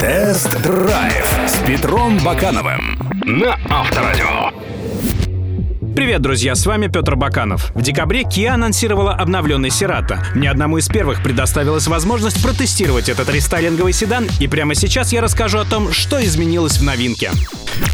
Тест-драйв с Петром Бакановым на Авторадио. Привет, друзья, с вами Петр Баканов. В декабре Kia анонсировала обновленный Cerato. Мне одному из первых предоставилась возможность протестировать этот рестайлинговый седан, и прямо сейчас я расскажу о том, что изменилось в новинке.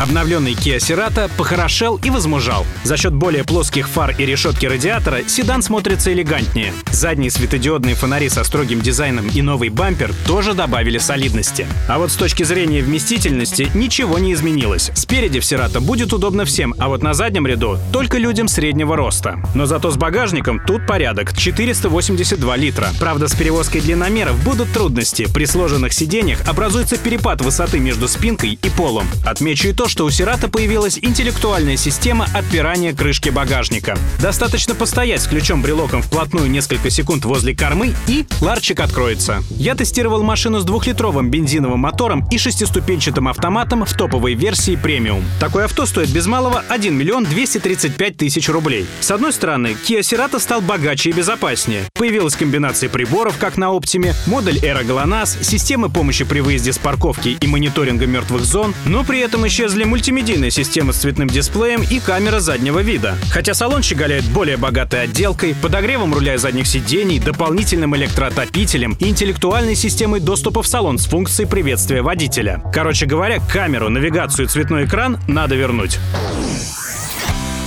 Обновленный Kia Cerato похорошел и возмужал. За счет более плоских фар и решетки радиатора седан смотрится элегантнее. Задние светодиодные фонари со строгим дизайном и новый бампер тоже добавили солидности. А вот с точки зрения вместительности ничего не изменилось. Спереди в Cerato будет удобно всем, а вот на заднем ряду только людям среднего роста. Но зато с багажником тут порядок — 482 литра. Правда, с перевозкой длинномеров будут трудности. При сложенных сиденьях образуется перепад высоты между спинкой и полом. Отмечу и то, что у Сирата появилась интеллектуальная система отпирания крышки багажника. Достаточно постоять с ключом-брелоком вплотную несколько секунд возле кормы, и ларчик откроется. Я тестировал машину с двухлитровым бензиновым мотором и шестиступенчатым автоматом в топовой версии премиум. Такое авто стоит без малого 1 миллион 235 тысяч рублей. С одной стороны, Kia Cerato стал богаче и безопаснее. Появилась комбинация приборов, как на Optime, модуль Aero GLONASS, системы помощи при выезде с парковки и мониторинга мертвых зон, но при этом исчезли мультимедийная система с цветным дисплеем и камера заднего вида. Хотя салон щеголяет более богатой отделкой, подогревом руля и задних сидений, дополнительным электроотопителем и интеллектуальной системой доступа в салон с функцией приветствия водителя. Короче говоря, камеру, навигацию и цветной экран надо вернуть.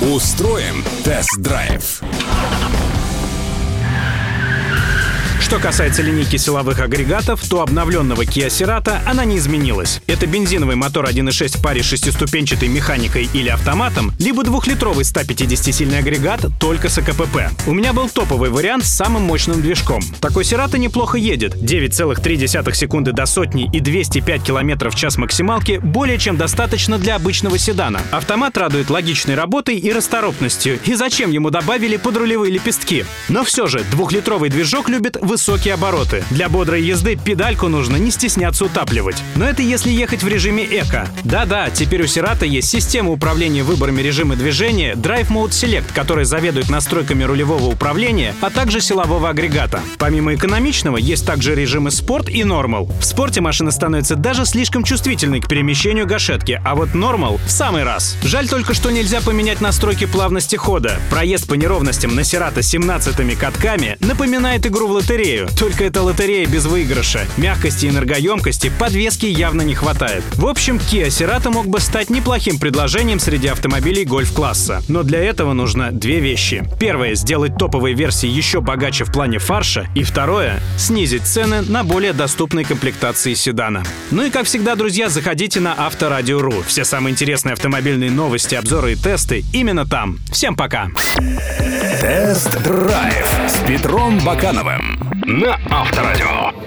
Устроим тест-драйв. Что касается линейки силовых агрегатов, то обновленного Kia Cerato она не изменилась. Это бензиновый мотор 1.6 в паре с шестиступенчатой механикой или автоматом, либо двухлитровый 150-сильный агрегат только с АКПП. У меня был топовый вариант с самым мощным движком. Такой Cerato неплохо едет. 9,3 секунды до сотни и 205 км в час максималки более чем достаточно для обычного седана. Автомат радует логичной работой и расторопностью. И зачем ему добавили подрулевые лепестки? Но все же, двухлитровый движок любит высокие обороты. Для бодрой езды педальку нужно не стесняться утапливать. Но это если ехать в режиме эко. Да-да, теперь у Сирата есть система управления выборами режима движения Drive Mode Select, который заведует настройками рулевого управления, а также силового агрегата. Помимо экономичного, есть также режимы спорт и нормал. В спорте машина становится даже слишком чувствительной к перемещению гашетки, а вот нормал в самый раз. Жаль только, что нельзя поменять настройки плавности хода. Проезд по неровностям на Сирата 17 катками напоминает игру в лотерею лотерею. Только это лотерея без выигрыша. Мягкости и энергоемкости подвески явно не хватает. В общем, Kia Cerato мог бы стать неплохим предложением среди автомобилей гольф-класса. Но для этого нужно две вещи. Первое — сделать топовые версии еще богаче в плане фарша. И второе — снизить цены на более доступные комплектации седана. Ну и как всегда, друзья, заходите на Авторадио.ру. Все самые интересные автомобильные новости, обзоры и тесты именно там. Всем пока! Тест-драйв с Петром Бакановым на Авторадио.